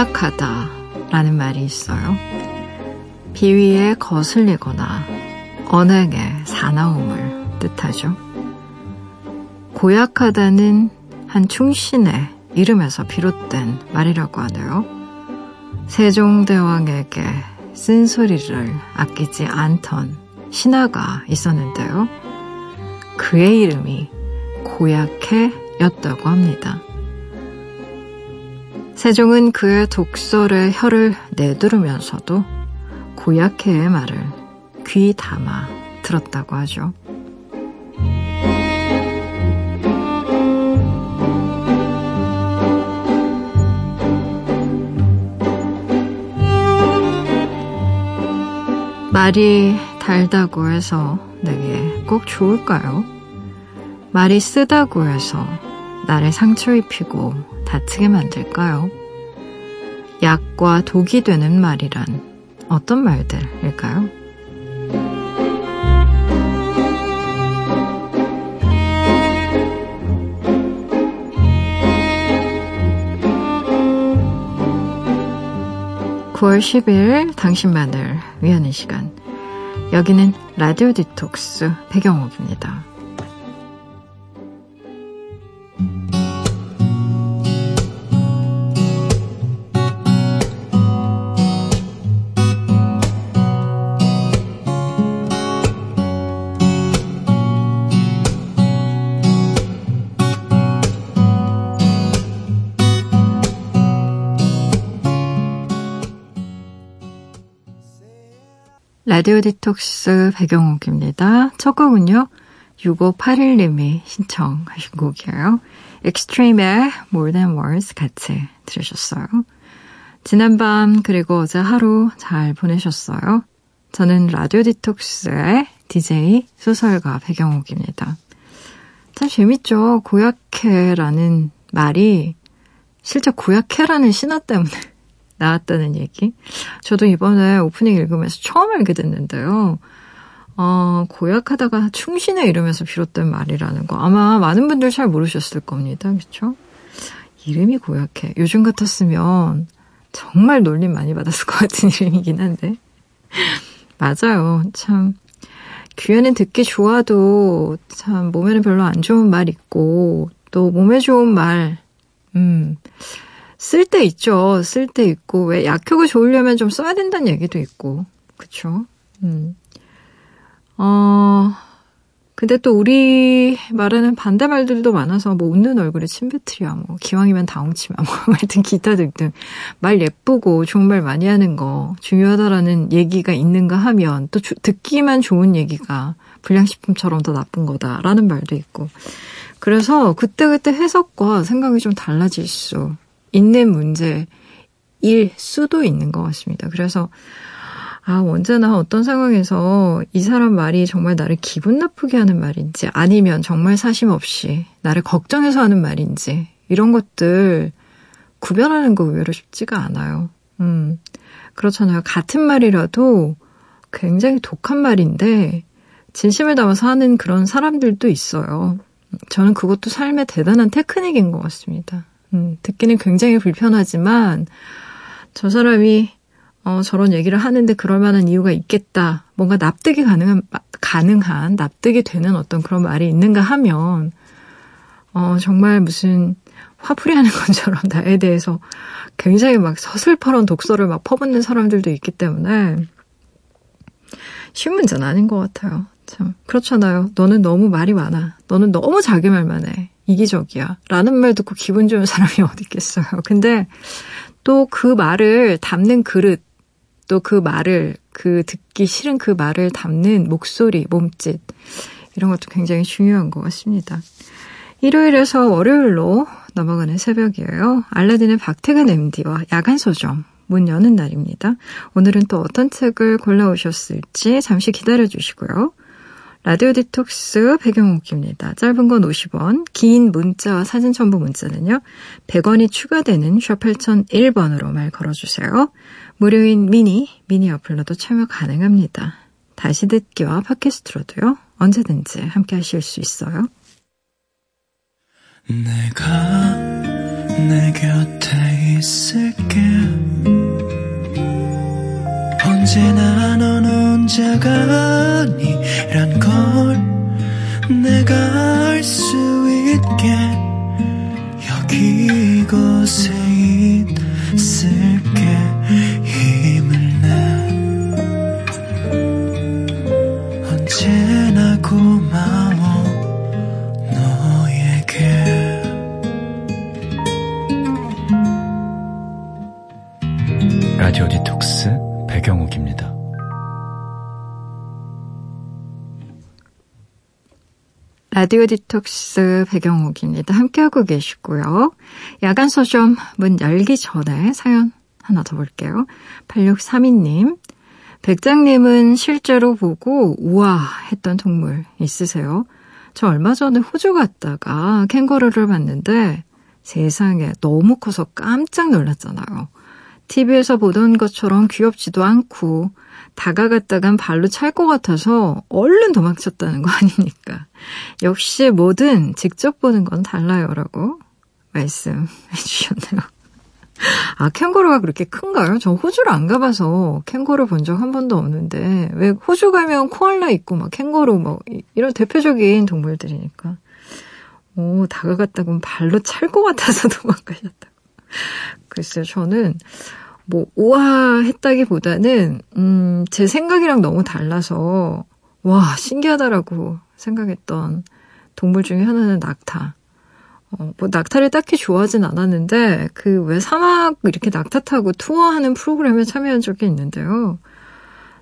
고약하다 라는 말이 있어요. 비위에 거슬리거나 언행의 사나움을 뜻하죠. 고약하다는 한 충신의 이름에서 비롯된 말이라고 하네요. 세종대왕에게 쓴소리를 아끼지 않던 신하가 있었는데요. 그의 이름이 고약해였다고 합니다. 세종은 그의 독설에 혀를 내두르면서도 고약해의 말을 귀 담아 들었다고 하죠. 말이 달다고 해서 내게 꼭 좋을까요? 말이 쓰다고 해서 나를 상처 입히고 다치게 만들까요? 약과 독이 되는 말이란 어떤 말들일까요? (9월 10일) 당신만을 위하는 시간 여기는 라디오 디톡스 배경옥입니다. 라디오 디톡스 백영옥입니다. 첫 곡은요. 6581님이 신청하신 곡이에요. Extreme의 More Than Words 같이 들으셨어요. 지난밤 그리고 어제 하루 잘 보내셨어요. 저는 라디오 디톡스의 DJ 소설가 백영옥입니다. 참 재밌죠. 고약해라는 말이 실제 고약해라는 신화 때문에 나왔다는 얘기. 저도 이번에 오프닝 읽으면서 처음 알게 됐는데요. 어, 고약하다가 충신의 이름에서 비롯된 말이라는 거. 아마 많은 분들 잘 모르셨을 겁니다. 그렇죠? 이름이 고약해. 요즘 같았으면 정말 놀림 많이 받았을 것 같은 이름이긴 한데. 맞아요. 참. 귀에는 듣기 좋아도 참 몸에는 별로 안 좋은 말 있고 또 몸에 좋은 말, 음, 쓸 때 있죠. 쓸 때 있고 왜 약효가 좋으려면 좀 써야 된다는 얘기도 있고 그쵸? 음. 어 근데 또 우리 말에는 반대 말들도 많아서 뭐 웃는 얼굴에 침뱉으랴 뭐 기왕이면 다홍치마 뭐 하여튼 기타 등등 말 예쁘고 좋은 말 많이 하는 거 중요하다라는 얘기가 있는가 하면 또 주, 듣기만 좋은 얘기가 불량식품처럼 더 나쁜 거다라는 말도 있고 그래서 그때그때 해석과 생각이 좀 달라질 수 있는 문제일 수도 있는 것 같습니다. 그래서 아, 언제나 어떤 상황에서 이 사람 말이 정말 나를 기분 나쁘게 하는 말인지 아니면 정말 사심 없이 나를 걱정해서 하는 말인지 이런 것들 구별하는 거 의외로 쉽지가 않아요. 음, 그렇잖아요. 같은 말이라도 굉장히 독한 말인데 진심을 담아서 하는 그런 사람들도 있어요. 저는 그것도 삶의 대단한 테크닉인 것 같습니다. 음, 듣기는 굉장히 불편하지만 저 사람이 어, 저런 얘기를 하는데 그럴 만한 이유가 있겠다. 뭔가 납득이 가능한, 가능한, 납득이 되는 어떤 그런 말이 있는가 하면, 어, 정말 무슨 화풀이 하는 것처럼 나에 대해서 굉장히 막 서슬퍼런 독서를 막 퍼붓는 사람들도 있기 때문에 쉬운 문제는 아닌 것 같아요. 참. 그렇잖아요. 너는 너무 말이 많아. 너는 너무 자기 말만 해. 이기적이야. 라는 말 듣고 기분 좋은 사람이 어디 있겠어요. 근데 또 그 말을 담는 그릇, 또 그 말을, 그 듣기 싫은 그 말을 담는 목소리, 몸짓, 이런 것도 굉장히 중요한 것 같습니다. 일요일에서 월요일로 넘어가는 새벽이에요. 알라딘의 박태근 MD와 야간 서점 문 여는 날입니다. 오늘은 또 어떤 책을 골라오셨을지 잠시 기다려 주시고요. 라디오 디톡스 배경옥입니다. 짧은 건 50원, 긴 문자와 사진 첨부 문자는요. 100원이 추가되는 샵 8001번으로 말 걸어주세요. 무료인 미니, 미니 어플로도 참여 가능합니다. 다시 듣기와 팟캐스트로도요. 언제든지 함께 하실 수 있어요. 내가 내 곁에 있을게 언제나 넌 혼자가 아니란 걸 내가 알 수 있게 여기 이곳에 있을 라디오 디톡스 배경옥입니다. 함께하고 계시고요. 야간 서점 문 열기 전에 사연 하나 더 볼게요. 8632님. 백장님은 실제로 보고 우와 했던 동물 있으세요? 저 얼마 전에 호주 갔다가 캥거루를 봤는데 세상에 너무 커서 깜짝 놀랐잖아요. TV에서 보던 것처럼 귀엽지도 않고 다가갔다간 발로 찰 것 같아서 얼른 도망쳤다는 거 아닙니까? 역시 뭐든 직접 보는 건 달라요라고 말씀해 주셨네요. 아, 캥거루가 그렇게 큰가요? 저 호주를 안 가봐서 캥거루 본 적 한 번도 없는데, 왜 호주 가면 코알라 있고, 막 캥거루, 뭐, 이런 대표적인 동물들이니까. 오, 다가갔다고 발로 찰 것 같아서 도망가셨다고. 글쎄요, 저는, 뭐, 우와 했다기보다는, 음, 제 생각이랑 너무 달라서, 와, 신기하다라고 생각했던 동물 중에 하나는 낙타. 어, 뭐 낙타를 딱히 좋아하진 않았는데 그 왜 사막 이렇게 낙타 타고 투어하는 프로그램에 참여한 적이 있는데요.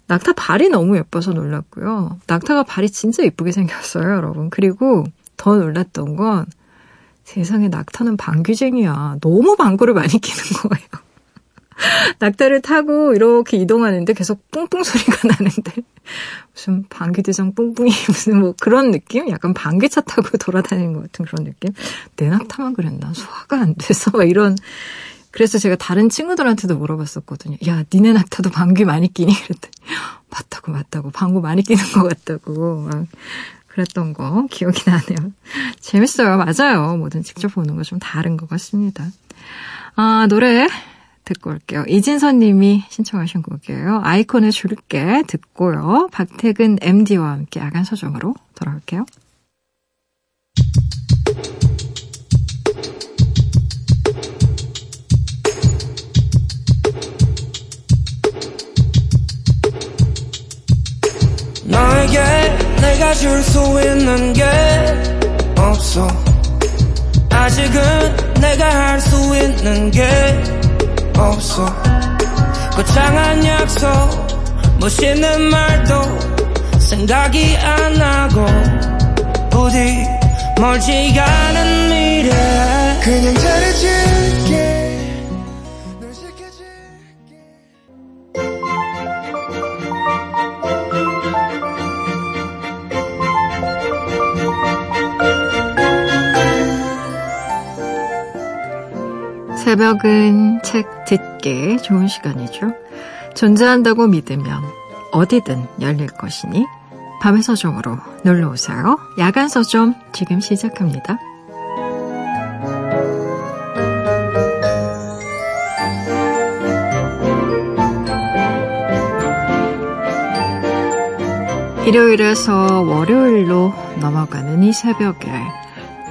낙타 발이 너무 예뻐서 놀랐고요. 낙타가 발이 진짜 예쁘게 생겼어요, 여러분. 그리고 더 놀랐던 건 세상에 낙타는 방귀쟁이야. 너무 방구를 많이 끼는 거예요. 낙타를 타고 이렇게 이동하는데 계속 뿡뿡 소리가 나는데 무슨 방귀대장 뿡뿡이 무슨 뭐 그런 느낌? 약간 방귀차 타고 돌아다니는 것 같은 그런 느낌? 내 낙타만 그랬나? 소화가 안 돼서 막 이런 그래서 제가 다른 친구들한테도 물어봤었거든요. 야, 니네 낙타도 방귀 많이 끼니? 그랬더니 맞다고 맞다고 방구 많이 끼는 것 같다고 막 그랬던 거 기억이 나네요. 재밌어요. 맞아요. 뭐든 직접 보는 거 좀 다른 것 같습니다. 아, 노래 듣고 올게요. 이진선 님이 신청하신 곡이에요. 아이콘을 줄게 듣고요. 박태근 MD와 함께 야간 서점으로 돌아올게요. 너에게 내가 줄 수 있는 게 없어 아직은 내가 할 수 있는 게 없어. 거창한 약속 멋있는 말도 생각이 안 나고 부디 멀지 않은 미래. 그냥 잘해줄 새벽은 책 듣기 좋은 시간이죠. 존재한다고 믿으면 어디든 열릴 것이니 밤의 서점으로 놀러 오세요. 야간 서점 지금 시작합니다. 일요일에서 월요일로 넘어가는 이 새벽에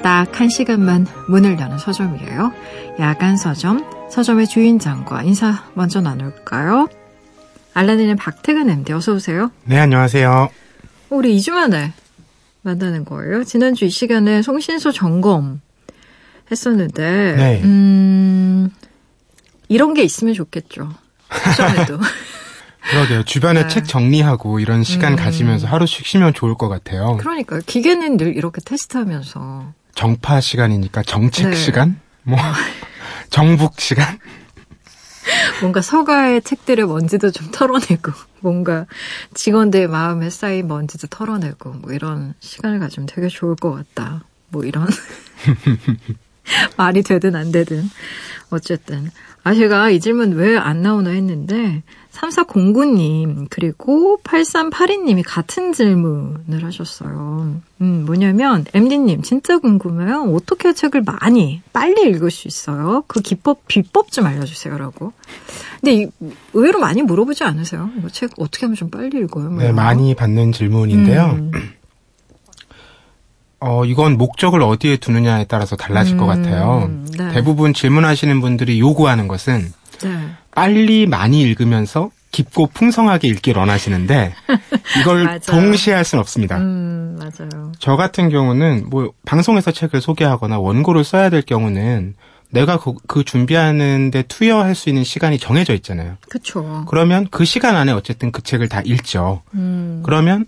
딱 한 시간만 문을 여는 서점이에요. 야간 서점, 서점의 주인장과 인사 먼저 나눌까요? 알라딘의 박태근 MD 어서 오세요. 네, 안녕하세요. 우리 2주 만에 만나는 거예요. 지난주 이 시간에 송신소 점검 했었는데 네. 음, 이런 게 있으면 좋겠죠. 서점에도. 그러게요. 주변에 네. 책 정리하고 이런 시간 음. 가지면서 하루씩 쉬면 좋을 것 같아요. 그러니까 기계는 늘 이렇게 테스트하면서 정파 시간이니까 정책 네. 시간? 뭐, 정북 시간? 뭔가 서가의 책들의 먼지도 좀 털어내고 뭔가 직원들 마음에 쌓인 먼지도 털어내고 뭐 이런 시간을 가지면 되게 좋을 것 같다. 뭐 이런 말이 되든 안 되든. 어쨌든. 아, 제가 이 질문 왜 안 나오나 했는데, 3409님, 그리고 8382님이 같은 질문을 하셨어요. 음, 뭐냐면, MD님, 진짜 궁금해요. 어떻게 책을 많이, 빨리 읽을 수 있어요? 그 기법, 비법 좀 알려주세요. 라고. 근데 이, 의외로 많이 물어보지 않으세요? 이거 책 어떻게 하면 좀 빨리 읽어요? 뭐 네? 많이 받는 질문인데요. 음. 어, 이건 목적을 어디에 두느냐에 따라서 달라질 것 음, 같아요. 네. 대부분 질문하시는 분들이 요구하는 것은 네. 빨리 많이 읽으면서 깊고 풍성하게 읽기를 원하시는데 이걸. 동시에 할 수는 없습니다. 음, 맞아요. 저 같은 경우는 뭐 방송에서 책을 소개하거나 원고를 써야 될 경우는 내가 그, 그 준비하는데 투여할 수 있는 시간이 정해져 있잖아요. 그쵸. 그러면 그 시간 안에 어쨌든 그 책을 다 읽죠. 음, 그러면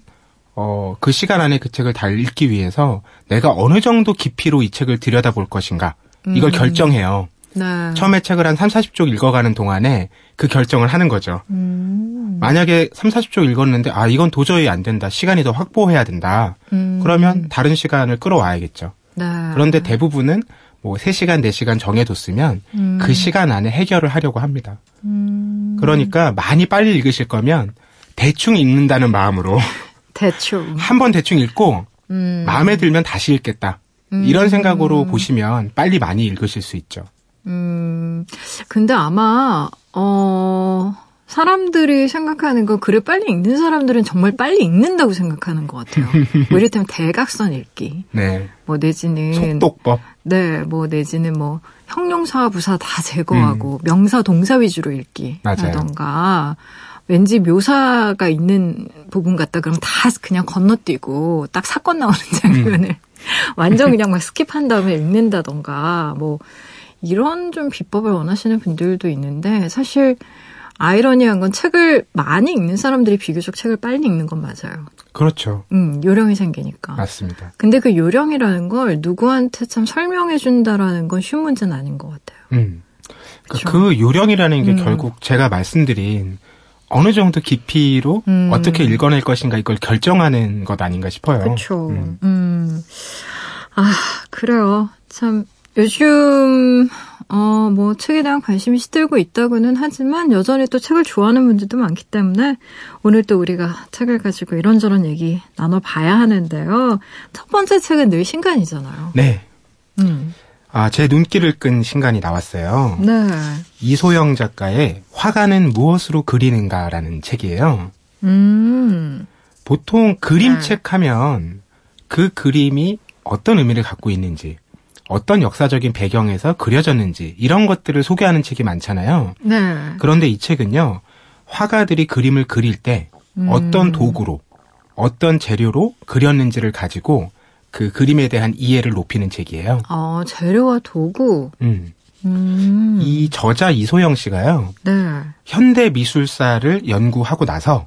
어, 그 시간 안에 그 책을 다 읽기 위해서 내가 어느 정도 깊이로 이 책을 들여다볼 것인가 이걸 음. 결정해요. 네. 처음에 책을 한 3, 40쪽 읽어가는 동안에 그 결정을 하는 거죠. 음, 만약에 3, 40쪽 읽었는데 아 이건 도저히 안 된다. 시간이 더 확보해야 된다. 음, 그러면 다른 시간을 끌어와야겠죠. 네. 그런데 대부분은 뭐 3시간, 4시간 정해뒀으면 음, 그 시간 안에 해결을 하려고 합니다. 음, 그러니까 많이 빨리 읽으실 거면 대충 읽는다는 마음으로 대충. 한 번 대충 읽고 음, 마음에 들면 다시 읽겠다. 음. 이런 생각으로 보시면 빨리 많이 읽으실 수 있죠. 음, 근데 아마, 어, 사람들이 생각하는 건 글을 빨리 읽는 사람들은 정말 빨리 읽는다고 생각하는 것 같아요. 뭐 이를테면 대각선 읽기. 네. 뭐 내지는 속독법. 네, 뭐 내지는 뭐 형용사 부사 다 제거하고 명사 동사 위주로 읽기 음. 라던가 왠지 묘사가 있는 부분 같다 그러면 다 그냥 건너뛰고 딱 사건 나오는 장면을 완전 그냥 막 스킵한 다음에 읽는다던가 뭐 이런 좀 비법을 원하시는 분들도 있는데 사실 아이러니한 건 책을 많이 읽는 사람들이 비교적 책을 빨리 읽는 건 맞아요. 그렇죠. 음, 요령이 생기니까. 맞습니다. 근데 그 요령이라는 걸 누구한테 참 설명해 준다라는 건 쉬운 문제는 아닌 것 같아요. 음. 그쵸. 그, 그 요령이라는 게 음. 결국 제가 말씀드린 어느 정도 깊이로 음. 어떻게 읽어낼 것인가 이걸 결정하는 것 아닌가 싶어요. 그렇죠. 음. 음. 아, 그래요. 참 요즘 어, 뭐 책에 대한 관심이 시들고 있다고는 하지만 여전히 또 책을 좋아하는 분들도 많기 때문에 오늘 또 우리가 책을 가지고 이런저런 얘기 나눠봐야 하는데요. 첫 번째 책은 늘 신간이잖아요. 네. 음. 아, 제 눈길을 끈 신간이 나왔어요. 네. 이소영 작가의 화가는 무엇으로 그리는가라는 책이에요. 음. 보통 그림책 네. 하면 그 그림이 어떤 의미를 갖고 있는지, 어떤 역사적인 배경에서 그려졌는지, 이런 것들을 소개하는 책이 많잖아요. 네. 그런데 이 책은요, 화가들이 그림을 그릴 때 음. 어떤 도구로, 어떤 재료로 그렸는지를 가지고 그 그림에 대한 이해를 높이는 책이에요. 어, 재료와 도구. 음. 음. 이 저자 이소영 씨가요, 네. 현대 미술사를 연구하고 나서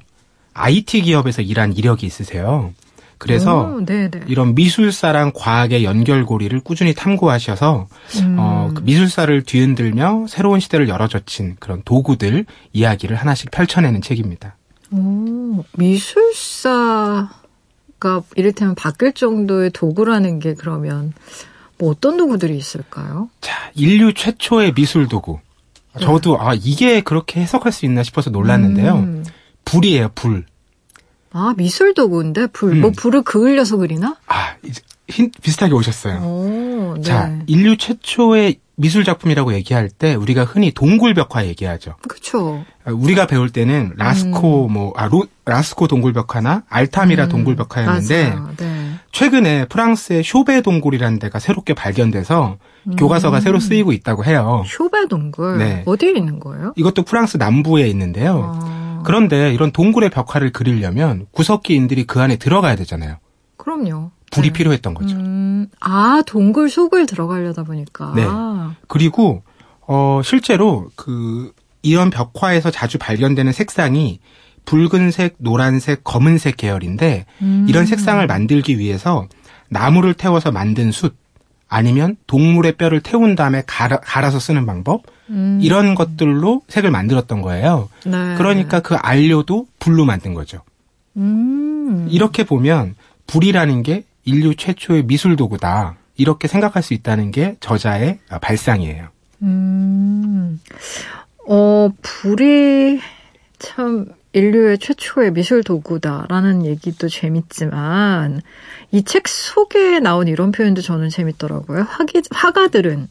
IT 기업에서 일한 이력이 있으세요. 그래서 오. 이런 미술사랑 과학의 연결고리를 꾸준히 탐구하셔서 음. 어, 그 미술사를 뒤흔들며 새로운 시대를 열어젖힌 그런 도구들 이야기를 하나씩 펼쳐내는 책입니다. 오, 미술사가 이를테면 바뀔 정도의 도구라는 게 그러면 뭐 어떤 도구들이 있을까요? 자, 인류 최초의 미술 도구. 저도 아 이게 그렇게 해석할 수 있나 싶어서 놀랐는데요. 음. 불이에요, 불. 아, 미술 도구인데 불, 음. 뭐 불을 그을려서 그리나? 아, 이제 힌 비슷하게 오셨어요. 오, 네. 자, 인류 최초의 미술 작품이라고 얘기할 때 우리가 흔히 동굴벽화 얘기하죠. 아, 우리가 배울 때는 라스코 음. 뭐 아, 로, 라스코 동굴벽화나 알타미라 동굴벽화였는데 맞아요. 네. 최근에 프랑스의 쇼베 동굴이라는 데가 새롭게 발견돼서 교과서가 새로 쓰이고 있다고 해요. 쇼베 동굴. 네. 어디에 있는 거예요? 이것도 프랑스 남부에 있는데요. 아, 그런데 이런 동굴의 벽화를 그리려면 구석기인들이 그 안에 들어가야 되잖아요. 그럼요. 불이 네. 필요했던 거죠. 음, 아, 동굴 속을 들어가려다 보니까. 네. 그리고 어 실제로 그 이런 벽화에서 자주 발견되는 색상이 붉은색, 노란색, 검은색 계열인데 음. 이런 색상을 만들기 위해서 나무를 태워서 만든 숯 아니면 동물의 뼈를 태운 다음에 갈아, 갈아서 쓰는 방법 음. 이런 것들로 색을 만들었던 거예요. 네. 그러니까 그 안료도 불로 만든 거죠. 음. 이렇게 보면 불이라는 게 인류 최초의 미술 도구다. 이렇게 생각할 수 있다는 게 저자의 어, 발상이에요. 음, 어, 불이 참 인류의 최초의 미술 도구다라는 얘기도 재밌지만 이 책 속에 나온 이런 표현도 저는 재밌더라고요. 화기, 화가들은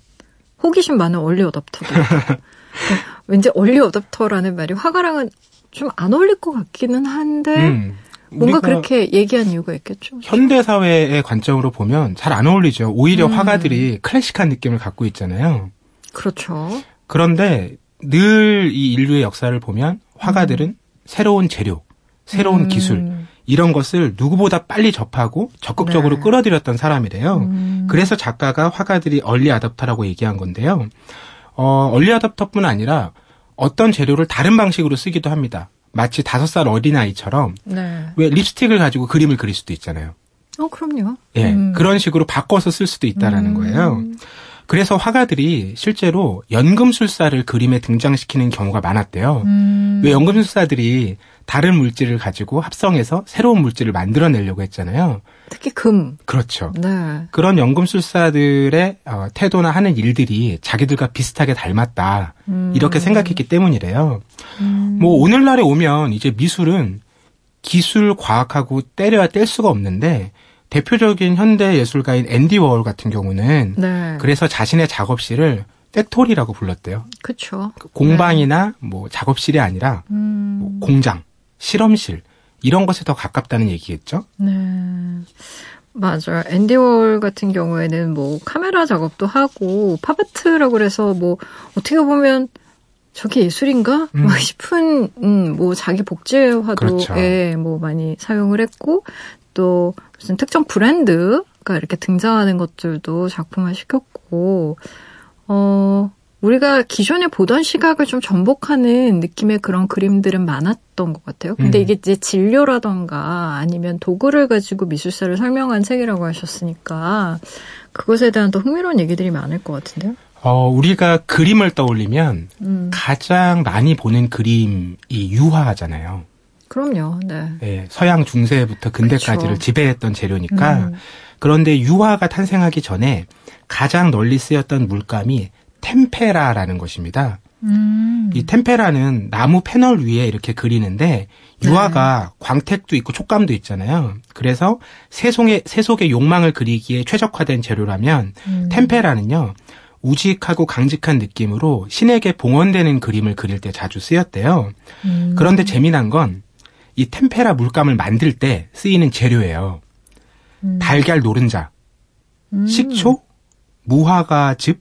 호기심 많은 얼리. 그러니까 왠지 얼리 어답터라는 말이 화가랑은 좀 안 어울릴 것 같기는 한데 음, 뭔가 그렇게 얘기한 이유가 있겠죠. 현대 사회의 관점으로 보면 잘 안 어울리죠. 오히려 음. 화가들이 클래식한 느낌을 갖고 있잖아요. 그렇죠. 그런데 늘 이 인류의 역사를 보면 화가들은 새로운 재료, 새로운 음. 기술 이런 것을 누구보다 빨리 접하고 적극적으로 네. 끌어들였던 사람이래요. 음. 그래서 작가가 화가들이 얼리 아답터라고 얘기한 건데요. 어, 얼리 아답터뿐 아니라 어떤 재료를 다른 방식으로 쓰기도 합니다. 마치 다섯 살 어린아이처럼 네. 왜 립스틱을 가지고 그림을 그릴 수도 있잖아요. 어, 그럼요. 예, 음. 그런 식으로 바꿔서 쓸 수도 있다라는 음. 거예요. 그래서 화가들이 실제로 연금술사를 그림에 등장시키는 경우가 많았대요. 음. 왜 연금술사들이 다른 물질을 가지고 합성해서 새로운 물질을 만들어내려고 했잖아요. 특히 금. 그렇죠. 네. 그런 연금술사들의 어, 태도나 하는 일들이 자기들과 비슷하게 닮았다. 음. 이렇게 생각했기 때문이래요. 음. 뭐 오늘날에 오면 이제 미술은 기술 과학하고 떼려야 뗄 수가 없는데 대표적인 현대 예술가인 앤디 워홀 같은 경우는 네. 그래서 자신의 작업실을 factory라고 불렀대요. 그쵸. 그 공방이나 뭐 작업실이 아니라 음. 뭐 공장, 실험실 이런 것에 더 가깝다는 얘기겠죠. 네. 맞아요. 앤디 워홀 같은 경우에는 뭐 카메라 작업도 하고 팝아트라고 그래서 뭐 어떻게 보면 저게 예술인가? 음. 막 싶은 음, 뭐 자기 복제화도 그렇죠. 예, 뭐 많이 사용을 했고 또 무슨 특정 브랜드가 이렇게 등장하는 것들도 작품화 시켰고 어 우리가 기존에 보던 시각을 좀 전복하는 느낌의 그런 그림들은 많았던 것 같아요. 근데 음. 이게 이제 진료라던가 아니면 도구를 가지고 미술사를 설명한 책이라고 하셨으니까 그것에 대한 또 흥미로운 얘기들이 많을 것 같은데요. 어, 우리가 그림을 떠올리면 음, 가장 많이 보는 그림이 유화잖아요. 그럼요. 네. 예, 서양 중세부터 근대까지를 그쵸. 지배했던 재료니까. 음, 그런데 유화가 탄생하기 전에 가장 널리 쓰였던 물감이 템페라라는 것입니다. 음, 이 템페라는 나무 패널 위에 이렇게 그리는데 유화가 광택도 있고 촉감도 있잖아요. 그래서 세속의 세속의 욕망을 그리기에 최적화된 재료라면 음. 템페라는요. 우직하고 강직한 느낌으로 신에게 봉헌되는 그림을 그릴 때 자주 쓰였대요. 음. 그런데 재미난 건 이 템페라 물감을 만들 때 쓰이는 재료예요. 음. 달걀 노른자, 음. 식초, 무화과즙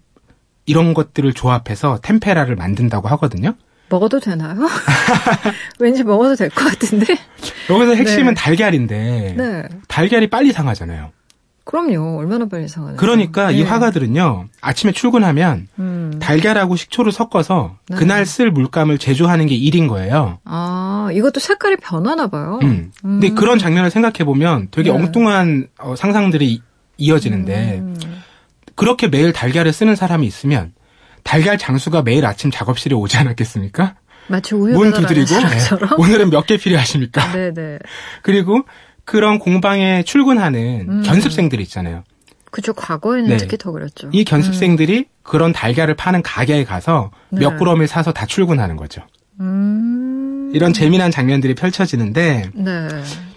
이런 것들을 조합해서 템페라를 만든다고 하거든요. 먹어도 되나요? 왠지 먹어도 될 것 같은데. 여기서 핵심은 네. 달걀인데 네. 달걀이 빨리 상하잖아요. 그럼요. 얼마나 빨리 상하나요? 그러니까 이 네. 화가들은요 아침에 출근하면 음. 달걀하고 식초를 섞어서 네. 그날 쓸 물감을 제조하는 게 일인 거예요. 아, 이것도 색깔이 변하나 봐요. 음. 근데 음. 그런 장면을 생각해 보면 되게 네. 엉뚱한 어, 상상들이 이- 이어지는데 음. 그렇게 매일 달걀을 쓰는 사람이 있으면 달걀 장수가 매일 아침 작업실에 오지 않았겠습니까? 마치 우유 문 배달하는 두드리고 네. 오늘은 몇 개 필요하십니까? 네네. 그리고 그런 공방에 출근하는 음. 견습생들이 있잖아요. 그쵸, 과거에는 네. 특히 더 그랬죠. 이 견습생들이 그런 달걀을 파는 가게에 가서 네. 몇 그램을 사서 다 출근하는 거죠. 음. 이런 재미난 장면들이 펼쳐지는데 네.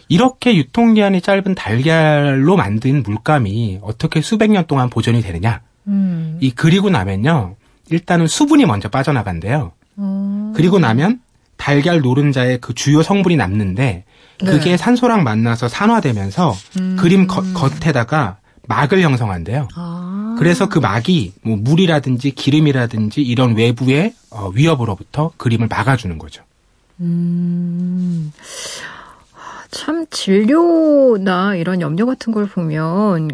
이렇게 유통기한이 짧은 달걀로 만든 물감이 어떻게 수백 년 동안 보존이 되느냐? 음. 이 그리고 나면요. 일단은 수분이 먼저 빠져나간대요. 어. 그리고 나면 달걀 노른자의 그 주요 성분이 남는데 그게 네. 산소랑 만나서 산화되면서 음. 그림 겉, 겉에다가 막을 형성한대요. 아. 그래서 그 막이 뭐 물이라든지 기름이라든지 이런 외부의 어, 위협으로부터 그림을 막아주는 거죠. 음. 참 진료나 이런 염료 같은 걸 보면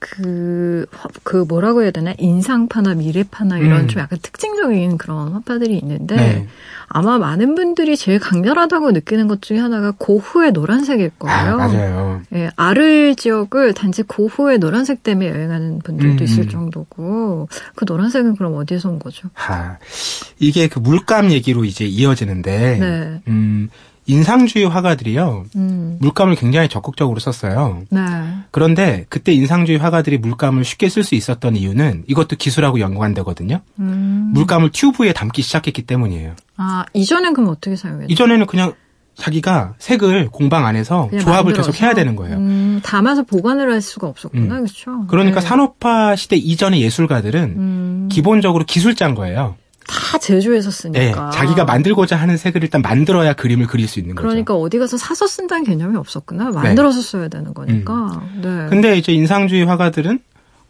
그, 화- 그 뭐라고 해야 되나 인상파나 미래파나 이런 음. 좀 약간 특징적인 그런 화파들이 있는데 네. 아마 많은 분들이 제일 강렬하다고 느끼는 것 중에 하나가 고흐의 노란색일 아, 거예요. 맞아요. 예, 아를 지역을 단지 고흐의 노란색 때문에 여행하는 분들도 음, 있을 음. 정도고 그 노란색은 그럼 어디에서 온 거죠? 하, 이게 그 물감 얘기로 이제 이어지는데, 네. 음, 인상주의 화가들이요. 음. 물감을 굉장히 적극적으로 썼어요. 네. 그런데 그때 인상주의 화가들이 물감을 쉽게 쓸 수 있었던 이유는 이것도 기술하고 연관되거든요. 음. 물감을 튜브에 담기 시작했기 때문이에요. 아, 이전엔 그럼 어떻게 사용했나요? 이전에는 그냥 자기가 색을 공방 안에서 조합을 만들어서? 계속 해야 되는 거예요. 음, 담아서 보관을 할 수가 없었구나, 음. 그렇죠? 그러니까 네. 산업화 시대 이전의 예술가들은 음, 기본적으로 기술자인 거예요. 다 제조해서 네, 쓰니까. 자기가 만들고자 하는 색을 일단 만들어야 그림을 그릴 수 있는 거죠. 그러니까 어디 가서 사서 쓴다는 개념이 없었구나. 만들어서 써야 되는 거니까. 네. 음. 근데 이제 인상주의 화가들은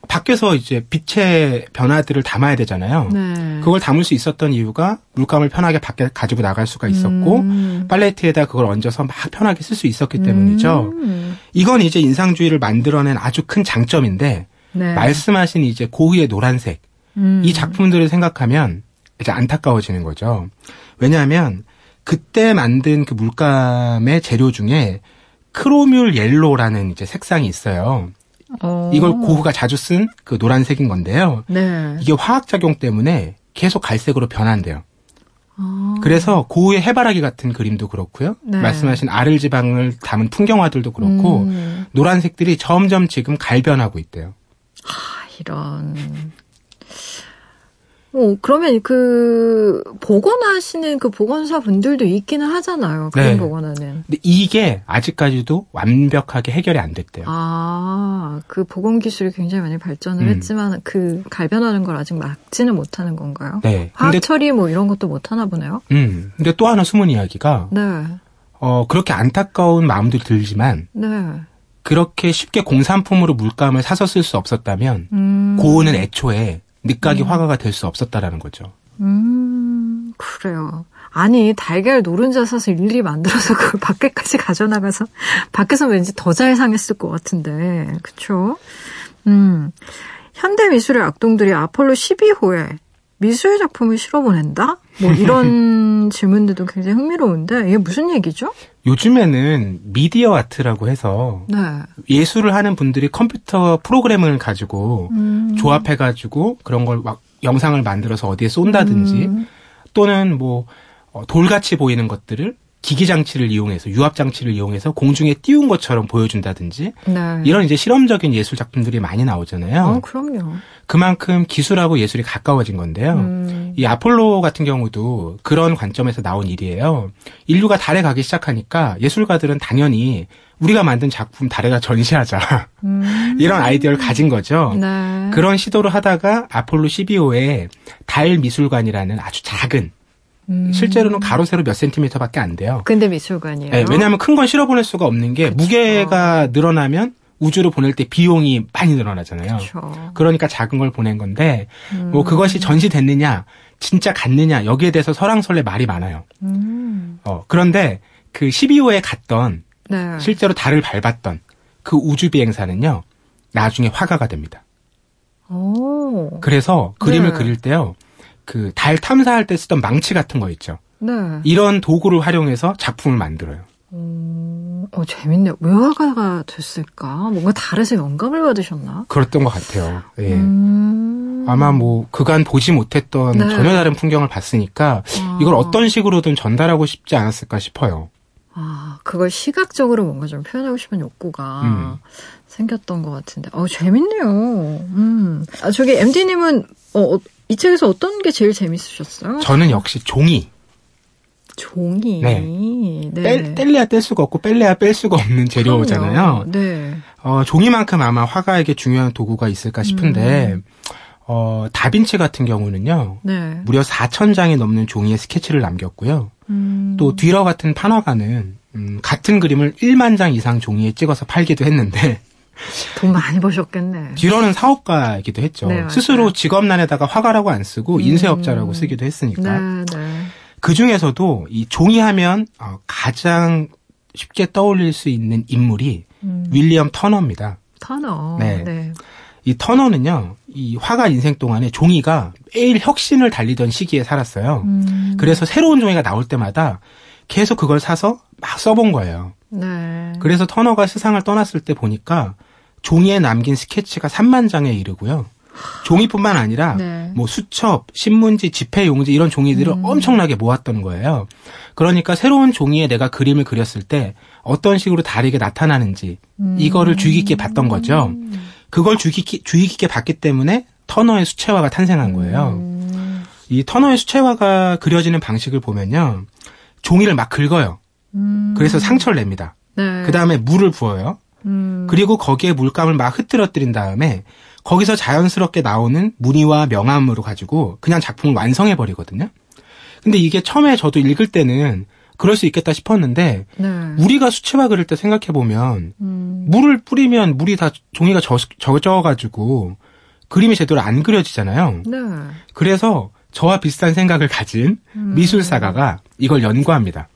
밖에서 이제 빛의 변화들을 담아야 되잖아요. 네. 그걸 담을 수 있었던 이유가 물감을 편하게 밖에 가지고 나갈 수가 있었고 음. 팔레트에다 그걸 얹어서 막 편하게 쓸 수 있었기 때문이죠. 음. 이건 이제 인상주의를 만들어낸 아주 큰 장점인데 네. 말씀하신 이제 고흐의 노란색 음. 이 작품들을 생각하면 이제 안타까워지는 거죠. 왜냐하면 그때 만든 그 물감의 재료 중에 크로뮬 옐로라는 이제 색상이 있어요. 어. 이걸 고흐가 자주 쓴 그 노란색인 건데요. 네. 이게 화학 작용 때문에 계속 갈색으로 변한대요. 아. 그래서 고흐의 해바라기 같은 그림도 그렇고요. 네. 말씀하신 아를 지방을 담은 풍경화들도 그렇고 음. 노란색들이 점점 지금 갈변하고 있대요. 아, 이런. 어, 그러면 그, 복원하시는 그 복원사 분들도 있기는 하잖아요. 그림 네. 복원하는. 근데 이게 아직까지도 완벽하게 해결이 안 됐대요. 아, 그 복원 기술이 굉장히 많이 발전을 음. 했지만 그 갈변하는 걸 아직 막지는 못하는 건가요? 네. 화학 근데 처리 뭐 이런 것도 못 하나 보네요. 음. 근데 또 하나 숨은 이야기가 네. 어 그렇게 안타까운 마음도 들지만 네. 그렇게 쉽게 공산품으로 물감을 사서 쓸 수 없었다면 음. 고흐는 애초에 늦가기 화가가 될 수 없었다라는 거죠. 음, 그래요. 아니, 달걀 노른자 사서 일일이 만들어서 그걸 밖에까지 가져나가서, 밖에서 왠지 더 잘 상했을 것 같은데, 그쵸? 음, 현대 미술의 악동들이 아폴로 12호에 미술 작품을 실어보낸다? 뭐 이런 질문들도 굉장히 흥미로운데, 이게 무슨 얘기죠? 요즘에는 미디어 아트라고 해서 네. 예술을 하는 분들이 컴퓨터 프로그램을 가지고 음. 조합해가지고 그런 걸 막 영상을 만들어서 어디에 쏜다든지 음. 또는 뭐 어, 돌같이 보이는 것들을 기기 장치를 이용해서 유압 장치를 이용해서 공중에 띄운 것처럼 보여준다든지 네. 이런 이제 실험적인 예술 작품들이 많이 나오잖아요. 어, 그럼요. 그만큼 기술하고 예술이 가까워진 건데요. 음. 이 아폴로 같은 경우도 그런 관점에서 나온 일이에요. 인류가 달에 가기 시작하니까 예술가들은 당연히 우리가 만든 작품 달에다 전시하자. 음. 이런 아이디어를 가진 거죠. 네. 그런 시도를 하다가 아폴로 12호에 달 미술관이라는 아주 작은 음. 실제로는 가로 세로 몇 센티미터밖에 안 돼요. 근데 미술관이에요. 네, 왜냐하면 큰 건 실어 보낼 수가 없는 게 무게가 늘어나면 우주로 보낼 때 비용이 많이 늘어나잖아요. 그렇죠. 그러니까 작은 걸 보낸 건데 음. 뭐 그것이 전시됐느냐 진짜 갔느냐 여기에 대해서 설왕설래 말이 많아요. 음. 어, 그런데 그 12호에 갔던 네. 실제로 달을 밟았던 그 우주 비행사는요 나중에 화가가 됩니다. 오. 그래서 그림을 네. 그릴 때요 그 달 탐사할 때 쓰던 망치 같은 거 있죠. 네. 이런 도구를 활용해서 작품을 만들어요. 음, 어, 재밌네요. 왜 화가가 됐을까? 뭔가 달에서 영감을 받으셨나? 그랬던 것 같아요. 예. 음. 아마 뭐 그간 보지 못했던 네. 전혀 다른 풍경을 봤으니까 아. 이걸 어떤 식으로든 전달하고 싶지 않았을까 싶어요. 아, 그걸 시각적으로 뭔가 좀 표현하고 싶은 욕구가 음. 생겼던 것 같은데. 어, 재밌네요. 음. 아, 저기, MD님은, 어, 어, 이 책에서 어떤 게 제일 재밌으셨어요? 저는 역시 종이 종이. 네. 네. 뗄, 뗄래야 뗄 수가 없고 뺄래야 뺄 수가 없는 재료잖아요. 네. 어, 종이만큼 아마 화가에게 중요한 도구가 있을까 싶은데 음. 어, 다빈치 같은 경우는요. 네. 무려 4천 장이 넘는 종이에 스케치를 남겼고요. 음. 또 뒤러 같은 판화가는 음, 같은 그림을 1만 장 이상 종이에 찍어서 팔기도 했는데 돈 많이 버셨겠네. 뒤러는 사업가이기도 했죠. 네. 스스로 직업란에다가 화가라고 안 쓰고 음. 인쇄업자라고 쓰기도 했으니까. 네, 네. 그 중에서도 이 종이하면 어, 가장 쉽게 떠올릴 수 있는 인물이 음. 윌리엄 터너입니다. 터너. 네. 네. 이 터너는요, 이 화가 인생 동안에 종이가 매일 혁신을 달리던 시기에 살았어요. 음. 그래서 새로운 종이가 나올 때마다 계속 그걸 사서 막 써본 거예요. 네. 그래서 터너가 세상을 떠났을 때 보니까 종이에 남긴 스케치가 3만 장에 이르고요. 종이뿐만 아니라 네. 뭐 수첩, 신문지, 집회용지 이런 종이들을 음. 엄청나게 모았던 거예요. 그러니까 새로운 종이에 내가 그림을 그렸을 때 어떤 식으로 다르게 나타나는지 음. 이거를 주의 깊게 봤던 거죠. 그걸 주의 깊게, 주의 깊게 봤기 때문에 터너의 수채화가 탄생한 거예요. 음. 이 터너의 수채화가 그려지는 방식을 보면요. 종이를 막 긁어요. 음. 그래서 상처를 냅니다. 네. 그 다음에 물을 부어요. 음. 그리고 거기에 물감을 막 흩뜨려뜨린 다음에 거기서 자연스럽게 나오는 무늬와 명암으로 가지고 그냥 작품을 완성해 버리거든요. 근데 이게 처음에 저도 읽을 때는 그럴 수 있겠다 싶었는데 네. 우리가 수채화 그릴 때 생각해 보면 음. 물을 뿌리면 물이 다 종이가 젖, 젖어가지고 그림이 제대로 안 그려지잖아요. 네. 그래서 저와 비슷한 생각을 가진 음. 미술사가가 이걸 연구합니다.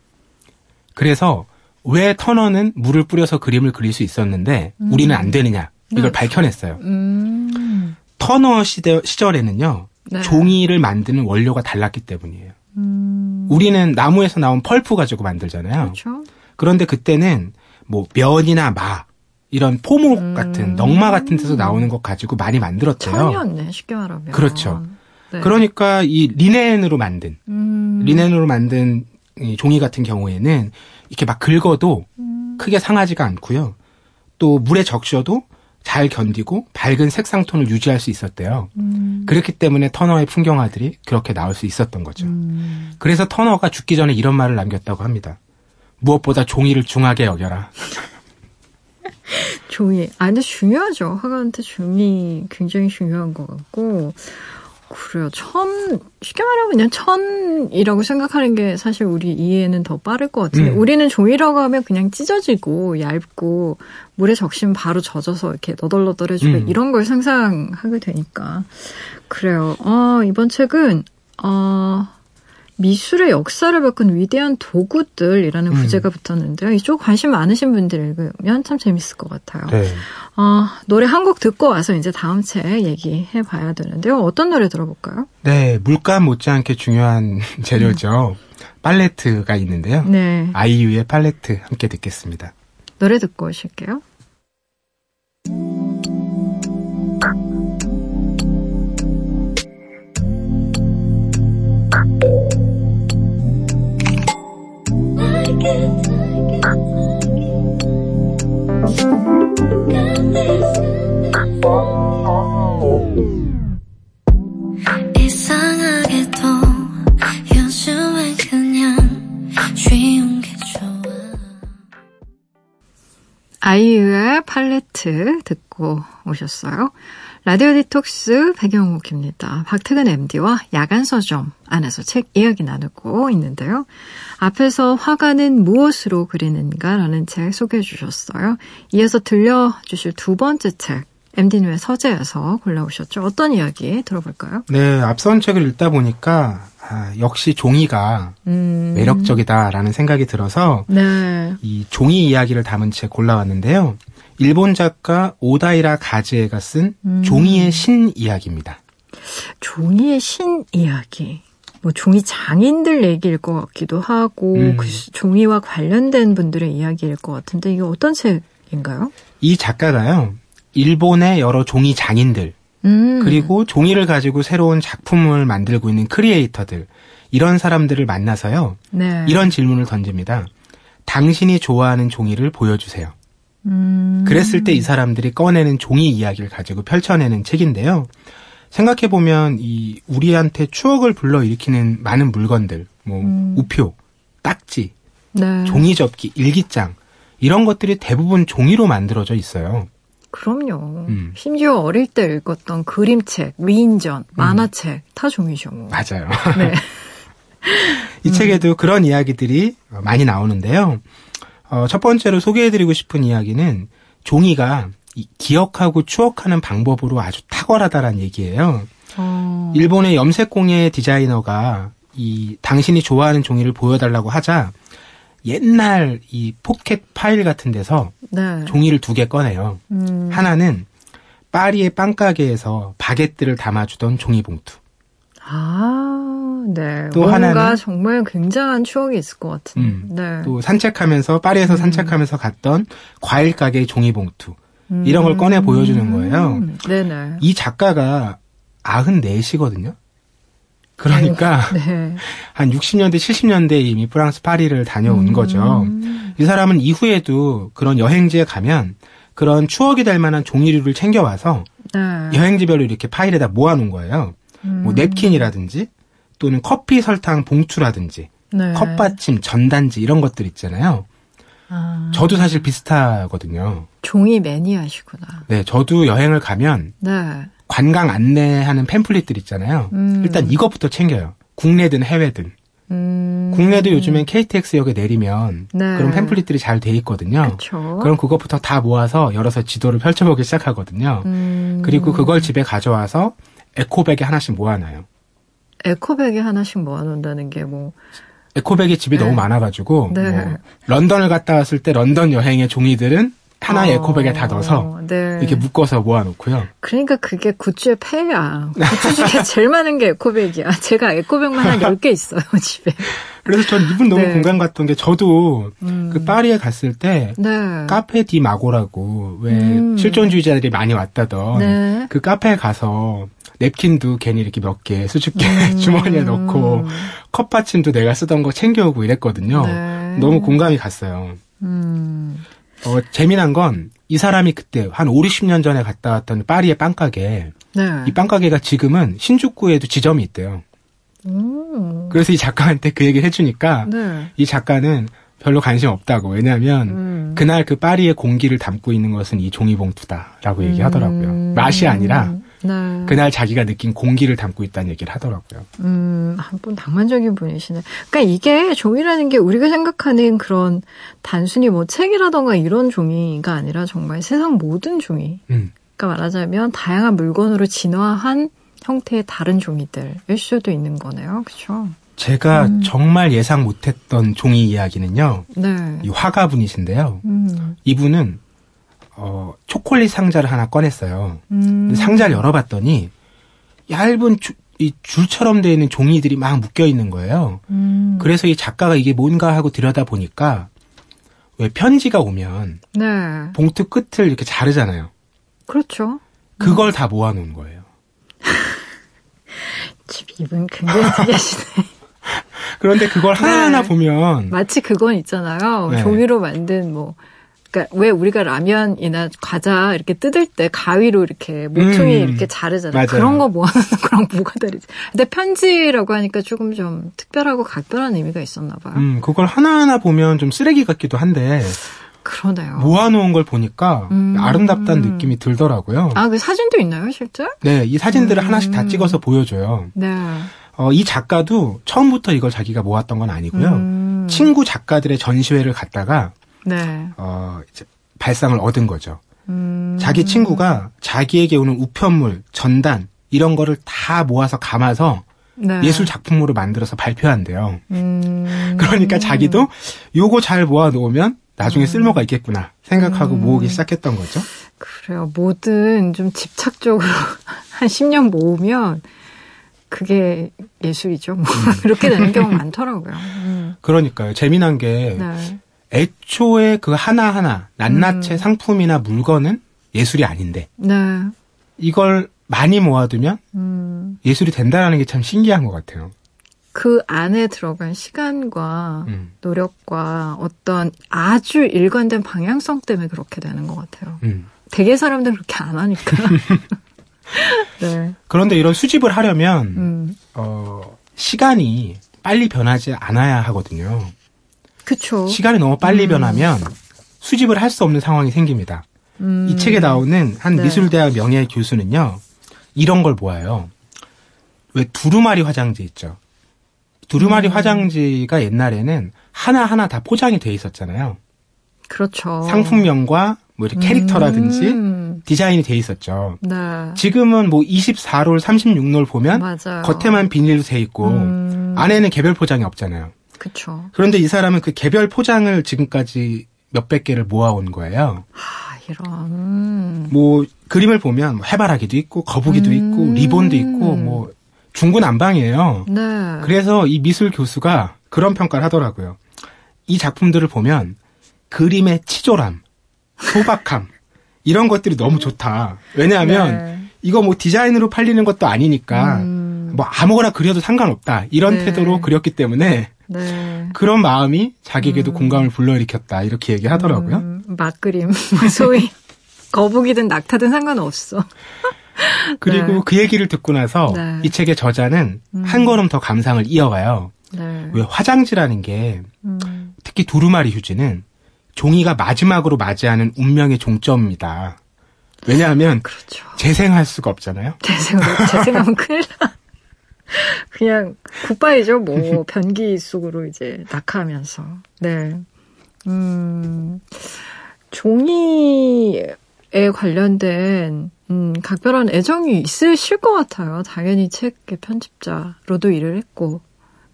그래서 왜 터너는 물을 뿌려서 그림을 그릴 수 있었는데 우리는 안 되느냐 이걸 네. 밝혀냈어요. 음. 터너 시대, 시절에는요 네. 종이를 만드는 원료가 달랐기 때문이에요. 음. 우리는 나무에서 나온 펄프 가지고 만들잖아요. 그렇죠. 그런데 그때는 뭐 면이나 마 이런 포목 음. 같은 넝마 같은 데서 나오는 것 가지고 많이 만들었대요. 천이었네 쉽게 말하면. 그렇죠. 네. 그러니까 이 리넨으로 만든 음. 리넨으로 만든 이 종이 같은 경우에는 이렇게 막 긁어도 음. 크게 상하지가 않고요. 또 물에 적셔도 잘 견디고 밝은 색상 톤을 유지할 수 있었대요. 음. 그렇기 때문에 터너의 풍경화들이 그렇게 나올 수 있었던 거죠. 음. 그래서 터너가 죽기 전에 이런 말을 남겼다고 합니다. 무엇보다 종이를 중하게 여겨라. 종이. 아, 근데 중요하죠. 화가한테 종이 굉장히 중요한 것 같고. 그래요. 천, 쉽게 말하면 그냥 천이라고 생각하는 게 사실 우리 이해는 더 빠를 것 같은데. 음. 우리는 종이라고 하면 그냥 찢어지고 얇고 물에 적시면 바로 젖어서 이렇게 너덜너덜해지고 음. 이런 걸 상상하게 되니까. 그래요. 어, 이번 책은, 어, 미술의 역사를 바꾼 위대한 도구들이라는 음. 부제가 붙었는데요. 이쪽 관심 많으신 분들 읽으면 참 재밌을 것 같아요. 네. 어, 노래 한 곡 듣고 와서 이제 다음 책 얘기해 봐야 되는데요. 어떤 노래 들어볼까요? 네, 물감 못지않게 중요한 재료죠. 팔레트가 있는데요. 네. 아이유의 팔레트 함께 듣겠습니다. 노래 듣고 오실게요. 아이유의 팔레트 듣고 오셨어요. 라디오 디톡스 배경옥입니다. 박태근 MD와 야간 서점 안에서 책 이야기 나누고 있는데요. 앞에서 화가는 무엇으로 그리는가라는 책 소개해 주셨어요. 이어서 들려주실 두 번째 책 MD님의 서재에서 골라오셨죠. 어떤 이야기 들어볼까요? 네, 앞선 책을 읽다 보니까 아, 역시 종이가 음, 매력적이다라는 생각이 들어서 네. 이 종이 이야기를 담은 책 골라왔는데요. 일본 작가 오다이라 가즈에가 쓴 음. 종이의 신 이야기입니다. 종이의 신 이야기. 뭐 종이 장인들 얘기일 것 같기도 하고 음. 그 시- 종이와 관련된 분들의 이야기일 것 같은데 이게 어떤 책인가요? 이 작가가요. 일본의 여러 종이 장인들 음. 그리고 종이를 가지고 새로운 작품을 만들고 있는 크리에이터들 이런 사람들을 만나서요. 네. 이런 질문을 던집니다. 당신이 좋아하는 종이를 보여주세요. 음. 그랬을 때 이 사람들이 꺼내는 종이 이야기를 가지고 펼쳐내는 책인데요. 생각해 보면 이 우리한테 추억을 불러일으키는 많은 물건들, 뭐 음. 우표, 딱지, 네. 종이 접기, 일기장 이런 것들이 대부분 종이로 만들어져 있어요. 그럼요. 음. 심지어 어릴 때 읽었던 그림책, 위인전, 만화책 다 종이죠. 뭐. 맞아요. 네. 이 책에도 그런 이야기들이 많이 나오는데요. 어, 첫 번째로 소개해드리고 싶은 이야기는 종이가 이 기억하고 추억하는 방법으로 아주 탁월하다라는 얘기예요. 어. 일본의 염색공예 디자이너가 이 당신이 좋아하는 종이를 보여달라고 하자 옛날 이 포켓 파일 같은 데서 네. 종이를 두 개 꺼내요. 음. 하나는 파리의 빵가게에서 바게트를 담아주던 종이봉투. 아, 네. 또 뭔가 하나는- 정말 굉장한 추억이 있을 것 같은. 음. 네. 또 산책하면서 파리에서 산책하면서 갔던 과일 가게의 종이봉투. 이런 걸 꺼내 보여주는 거예요. 음, 네네. 이 작가가 94시거든요. 그러니까 네. 한 60년대, 70년대에 이미 프랑스 파리를 다녀온 거죠. 음. 이 사람은 이후에도 그런 여행지에 가면 그런 추억이 될 만한 종이류를 챙겨와서 네. 여행지별로 이렇게 파일에다 모아놓은 거예요. 뭐 음. 냅킨이라든지 또는 커피 설탕 봉투라든지 네. 컵받침, 전단지 이런 것들 있잖아요. 아, 저도 사실 비슷하거든요. 종이 매니아시구나. 네, 저도 여행을 가면 네. 관광 안내하는 팸플릿들 있잖아요. 음. 일단 이것부터 챙겨요. 국내든 해외든. 음. 국내도 요즘엔 KTX역에 내리면 네. 그런 팸플릿들이 잘 돼 있거든요. 그쵸. 그럼 그것부터 다 모아서 열어서 지도를 펼쳐보기 시작하거든요. 음. 그리고 그걸 집에 가져와서 에코백에 하나씩 모아놔요. 에코백에 하나씩 모아놓는다는 게 뭐, 에코백이 집이 네. 너무 많아가지고 네. 뭐 런던을 갔다 왔을 때 런던 여행의 종이들은 하나의 어, 에코백에 다 넣어서 네. 이렇게 묶어서 모아놓고요. 그러니까 그게 굿즈의 폐야. 굿즈 중에 제일 많은 게 에코백이야. 제가 에코백만 한 10개 있어요, 집에. 그래서 전 이분 너무 네. 공감 갔던 게 저도 음. 그 파리에 갔을 때 네. 카페 디 마고라고 왜 음. 실존주의자들이 많이 왔다던 네. 그 카페에 가서 냅킨도 괜히 이렇게 몇 개 수줍게 음. 주머니에 넣고 컵 받침도 내가 쓰던 거 챙겨오고 이랬거든요. 네. 너무 공감이 갔어요. 음. 어, 재미난 건 이 사람이 그때 한 5, 60년 전에 갔다 왔던 파리의 빵가게 네. 이 빵가게가 지금은 신주쿠에도 지점이 있대요. 음. 그래서 이 작가한테 그 얘기를 해주니까 네. 이 작가는 별로 관심 없다고. 왜냐하면 음. 그날 그 파리의 공기를 담고 있는 것은 이 종이봉투다라고 얘기하더라고요. 음. 맛이 아니라 네. 그날 자기가 느낀 공기를 담고 있다는 얘기를 하더라고요. 음, 한분 낭만적인 분이시네. 그러니까 이게 종이라는 게 우리가 생각하는 그런 단순히 뭐 책이라던가 이런 종이가 아니라 정말 세상 모든 종이. 음. 그러니까 말하자면 다양한 물건으로 진화한 형태의 다른 종이들일 수도 있는 거네요. 그렇죠? 제가 음. 정말 예상 못했던 종이 이야기는요. 네. 이 화가분이신데요. 음. 이분은 어, 초콜릿 상자를 하나 꺼냈어요. 음. 상자를 열어봤더니 얇은 주- 이 줄처럼 되어 있는 종이들이 막 묶여 있는 거예요. 음. 그래서 이 작가가 이게 뭔가 하고 들여다 보니까 왜 편지가 오면 네. 봉투 끝을 이렇게 자르잖아요. 그렇죠. 그걸 다 모아놓은 거예요. 집 이분 굉장히 특이하시네. 그런데 그걸 하나하나 네. 보면 마치 그건 있잖아요. 네. 종이로 만든 뭐, 그러니까 왜 우리가 라면이나 과자 이렇게 뜯을 때 가위로 이렇게 모퉁이 음. 이렇게 자르잖아요. 맞아요. 그런 거 모아놓는 거랑 뭐가 다르지? 근데 편지라고 하니까 조금 좀 특별하고 각별한 의미가 있었나 봐요. 음, 그걸 하나하나 보면 좀 쓰레기 같기도 한데 그러네요. 모아놓은 걸 보니까 음. 아름답다는 느낌이 들더라고요. 아, 그 사진도 있나요, 실제? 네, 이 사진들을 음. 하나씩 다 찍어서 보여줘요. 네. 어, 이 작가도 처음부터 이걸 자기가 모았던 건 아니고요. 음. 친구 작가들의 전시회를 갔다가 네. 어, 이제 발상을 얻은 거죠. 음. 자기 친구가 자기에게 오는 우편물, 전단 이런 거를 다 모아서 감아서 네. 예술 작품으로 만들어서 발표한대요. 음. 그러니까 자기도 요거 잘 모아 놓으면 나중에 쓸모가 있겠구나 생각하고 음. 모으기 시작했던 거죠. 그래요. 뭐든 좀 집착적으로 한 10년 모으면 그게 예술이죠. 뭐 그렇게 되는 경우가 많더라고요. 음. 그러니까요. 재미난 게 네. 애초에 그 하나하나 낱낱의 음. 상품이나 물건은 예술이 아닌데 네. 이걸 많이 모아두면 음. 예술이 된다라는 게 참 신기한 것 같아요. 그 안에 들어간 시간과 음. 노력과 어떤 아주 일관된 방향성 때문에 그렇게 되는 것 같아요. 음. 대개 사람들은 그렇게 안 하니까. 네. 그런데 이런 수집을 하려면 음. 어, 시간이 빨리 변하지 않아야 하거든요. 그쵸. 시간이 너무 빨리 음. 변하면 수집을 할 수 없는 상황이 생깁니다. 음. 이 책에 나오는 한 네. 미술대학 명예 교수는요, 이런 걸 모아요. 왜 두루마리 화장지 있죠? 두루마리 음. 화장지가 옛날에는 하나하나 다 포장이 돼 있었잖아요. 그렇죠. 상품명과 뭐 이렇게 캐릭터라든지 음. 디자인이 돼 있었죠. 네. 지금은 뭐 24롤, 36롤 보면 맞아요. 겉에만 비닐로 돼 있고 음. 안에는 개별 포장이 없잖아요. 그쵸. 그런데 이 사람은 그 개별 포장을 지금까지 몇백 개를 모아온 거예요. 아, 이런. 뭐 그림을 보면 뭐 해바라기도 있고 거북이도 음. 있고 리본도 있고 뭐 중구난방이에요. 네. 그래서 이 미술 교수가 그런 평가를 하더라고요. 이 작품들을 보면 그림의 치졸함, 소박함 이런 것들이 너무 좋다. 왜냐하면 네. 이거 뭐 디자인으로 팔리는 것도 아니니까 뭐 아무거나 그려도 상관없다 이런 음. 네. 태도로 그렸기 때문에 네. 그런 마음이 자기에게도 공감을 불러일으켰다 이렇게 얘기하더라고요. 음, 막그림 소위 거북이든 낙타든 상관없어. 그리고 네. 그 얘기를 듣고 나서 네. 음. 이 책의 저자는 한 걸음 더 감상을 이어가요. 네. 왜 화장지라는 게 음, 특히 두루마리 휴지는 종이가 마지막으로 맞이하는 운명의 종점입니다. 왜냐하면 그렇죠. 재생할 수가 없잖아요. 재생으로 재생하면 큰일 나. 그냥 굿바이죠. 뭐 변기 속으로 이제 낙하하면서. 네. 음. 종이에 관련된 음, 각별한 애정이 있으실 것 같아요. 당연히 책의 편집자로도 일을 했고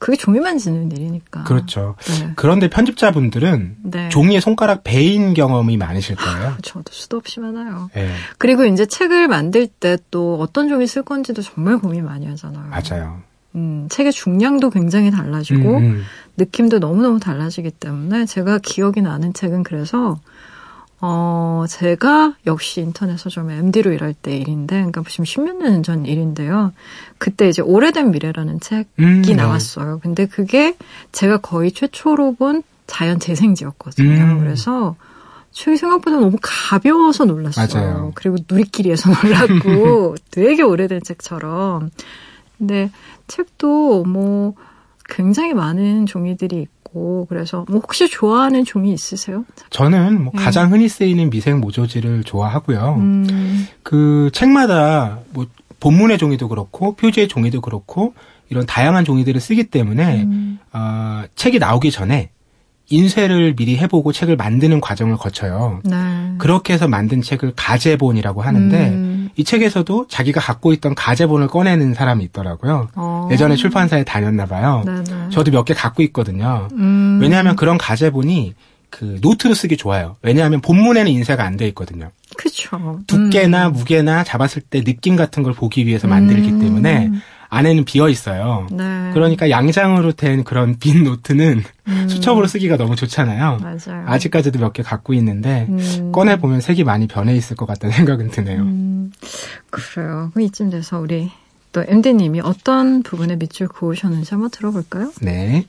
그게 종이 만 지는 일이니까. 그렇죠. 네. 그런데 편집자분들은 네. 종이에 손가락 베인 경험이 많으실 거예요. 저도 수도 없이 많아요. 예, 그리고 이제 책을 만들 때 또 어떤 종이 쓸 건지도 정말 고민 많이 하잖아요. 맞아요. 음, 책의 중량도 굉장히 달라지고 음, 음. 느낌도 너무너무 달라지기 때문에 제가 기억이 나는 책은 그래서 어, 제가 역시 인터넷 서점 MD로 일할 때 일인데, 그러니까 지금 십몇 년 전 일인데요. 그때 이제 오래된 미래라는 책이 음, 네. 나왔어요. 근데 그게 제가 거의 최초로 본 자연 재생지였거든요. 음. 그래서 책이 생각보다 너무 가벼워서 놀랐어요. 맞아요. 그리고 누리끼리에서 놀랐고 되게 오래된 책처럼. 근데 책도 뭐 굉장히 많은 종이들이 있고 그래서 뭐 혹시 좋아하는 종이 있으세요? 저는 뭐 네. 가장 흔히 쓰이는 미생 모조지를 좋아하고요. 음, 그 책마다 뭐 본문의 종이도 그렇고 표지의 종이도 그렇고 이런 다양한 종이들을 쓰기 때문에 음, 어, 책이 나오기 전에 인쇄를 미리 해보고 책을 만드는 과정을 거쳐요. 네. 그렇게 해서 만든 책을 가제본이라고 하는데 음, 이 책에서도 자기가 갖고 있던 가제본을 꺼내는 사람이 있더라고요. 어. 예전에 출판사에 다녔나 봐요. 네네. 저도 몇 개 갖고 있거든요. 음, 왜냐하면 그런 가제본이 그 노트로 쓰기 좋아요. 왜냐하면 본문에는 인쇄가 안 돼 있거든요. 그쵸. 두께나 음. 무게나 잡았을 때 느낌 같은 걸 보기 위해서 만들기 음. 때문에 안에는 비어 있어요. 네. 그러니까 양장으로 된 그런 빈 노트는 음, 수첩으로 쓰기가 너무 좋잖아요. 맞아요. 아직까지도 몇 개 갖고 있는데 음, 꺼내 보면 색이 많이 변해 있을 것 같다는 생각은 드네요. 음, 그래요. 그럼 이쯤 돼서 우리 또 MD님이 어떤 부분에 밑줄 그으셨는지 한번 들어볼까요? 네.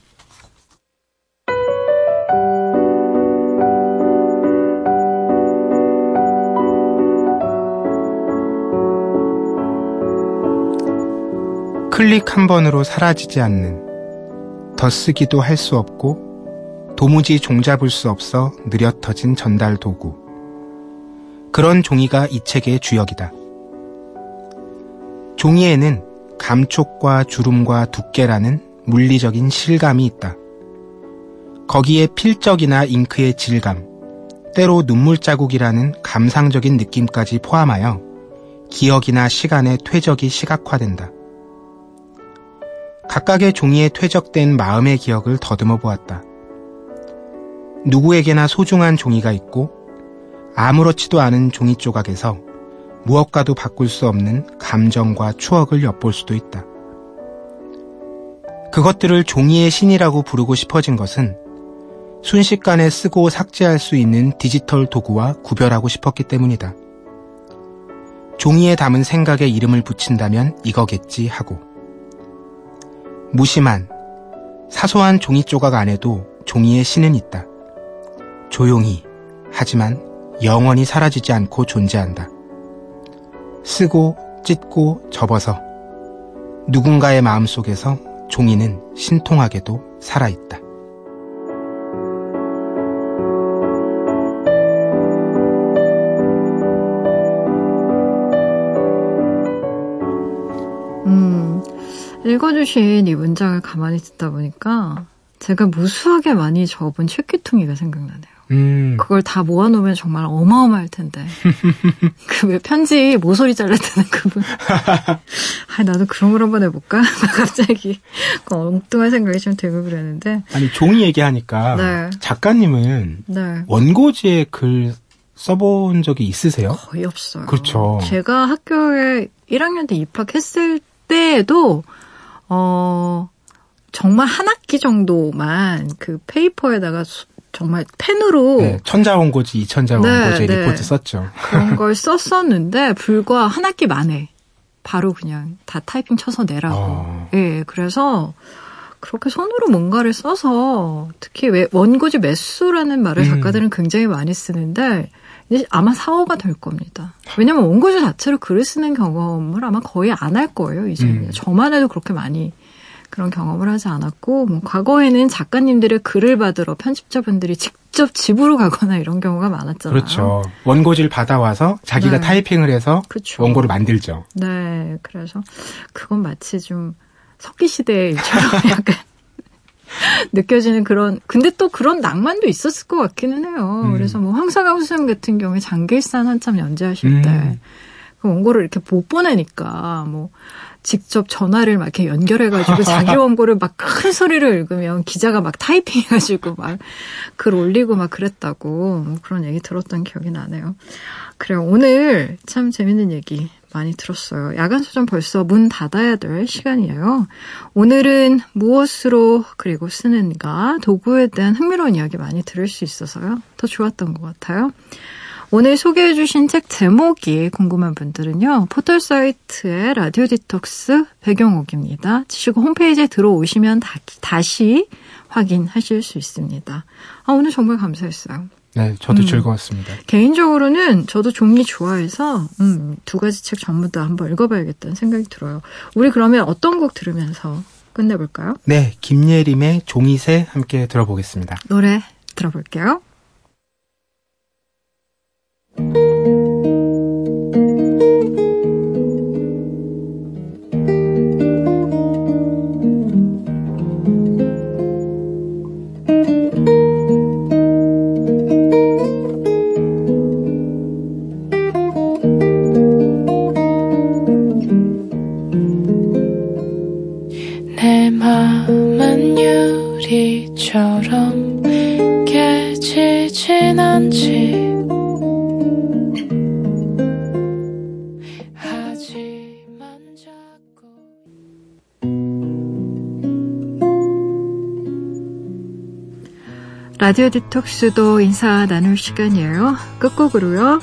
클릭 한 번으로 사라지지 않는 더 쓰기도 할 수 없고 도무지 종잡을 수 없어 느려터진 전달 도구. 그런 종이가 이 책의 주역이다. 종이에는 감촉과 주름과 두께라는 물리적인 실감이 있다. 거기에 필적이나 잉크의 질감, 때로 눈물 자국이라는 감상적인 느낌까지 포함하여 기억이나 시간의 퇴적이 시각화된다. 각각의 종이에 퇴적된 마음의 기억을 더듬어 보았다. 누구에게나 소중한 종이가 있고 아무렇지도 않은 종이 조각에서 무엇과도 바꿀 수 없는 감정과 추억을 엿볼 수도 있다. 그것들을 종이의 신이라고 부르고 싶어진 것은 순식간에 쓰고 삭제할 수 있는 디지털 도구와 구별하고 싶었기 때문이다. 종이에 담은 생각에 이름을 붙인다면 이거겠지 하고. 무심한, 사소한 종이 조각 안에도 종이의 신은 있다. 조용히, 하지만 영원히 사라지지 않고 존재한다. 쓰고, 찢고, 접어서 누군가의 마음속에서 종이는 신통하게도 살아있다. 읽어주신 이 문장을 가만히 듣다 보니까 제가 무수하게 많이 접은 책귀퉁이가 생각나네요. 음, 그걸 다 모아놓으면 정말 어마어마할 텐데. 그 왜 편지 모서리 잘랐다는 그분. 아, 나도 그런 걸 한번 해볼까? 갑자기 그 엉뚱한 생각이 좀 들고 그랬는데. 아니 종이 얘기하니까 네. 작가님은 네. 원고지에 글 써본 적이 있으세요? 거의 없어요. 그렇죠. 제가 학교에 1학년 때 입학했을 때에도, 어, 정말 한 학기 정도만 그 paper에다가 수- 정말 펜으로 네, 천자 원고지, 이천자 네, 원고지 네. 리포트 썼죠. 그런 걸 썼었는데 불과 한 학기 만에 바로 그냥 다 타이핑 쳐서 내라고. 어. 예, 그래서 그렇게 손으로 뭔가를 써서 특히 왜 원고지 매수라는 말을 음. 작가들은 굉장히 많이 쓰는데 아마 사고가 될 겁니다. 왜냐면 원고지 자체로 글을 쓰는 경험을 아마 거의 안 할 거예요. 이제 음. 저만 해도 그렇게 많이 그런 경험을 하지 않았고 뭐 과거에는 작가님들의 글을 받으러 편집자분들이 직접 집으로 가거나 이런 경우가 많았잖아요. 그렇죠. 원고지를 받아와서 자기가 네. 타이핑을 해서 그렇죠. 원고를 만들죠. 네, 그래서 그건 마치 좀 석기 시대의 일처럼 약간 느껴지는 그런 근데 또 그런 낭만도 있었을 것 같기는 해요. 음. 그래서 뭐 황사강 선생님 같은 경우에 장길산 한참 연재하실 음. 때그 원고를 이렇게 못 보내니까 뭐 직접 전화를 막 이렇게 연결해가지고 자기 원고를 막 큰 소리로 읽으면 기자가 막 타이핑해가지고 막 글 올리고 막 그랬다고 뭐 그런 얘기 들었던 기억이 나네요. 그래요. 오늘 참 재밌는 얘기 많이 들었어요. 야간 서점 벌써 문 닫아야 될 시간이에요. 오늘은 무엇으로 그리고 쓰는가 도구에 대한 흥미로운 이야기 많이 들을 수 있어서요. 더 좋았던 것 같아요. 오늘 소개해 주신 책 제목이 궁금한 분들은요. 포털 사이트의 라디오 디톡스 백영옥입니다. 치시고 홈페이지에 들어오시면 다, 다시 확인하실 수 있습니다. 아, 오늘 정말 감사했어요. 네, 저도 음. 즐거웠습니다. 개인적으로는 저도 종이 좋아해서 음, 두 가지 책 전부 다 한번 읽어봐야겠다는 생각이 들어요. 우리 그러면 어떤 곡 들으면서 끝내볼까요? 네, 김예림의 종이새 함께 들어보겠습니다. 노래 들어볼게요. 라디오 디톡스도 인사 나눌 시간이에요. 끝곡으로요.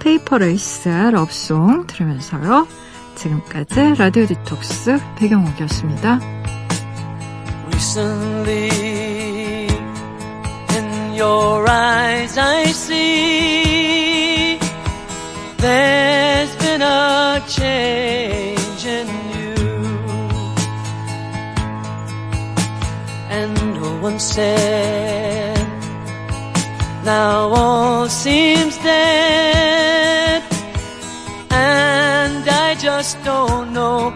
Paper Lace Love Song 들으면서요. 지금까지 라디오 디톡스 백영옥이었습니다. Recently, in your eyes, I see there's been a change in you. And no one said, Now all seems dead, and I just don't know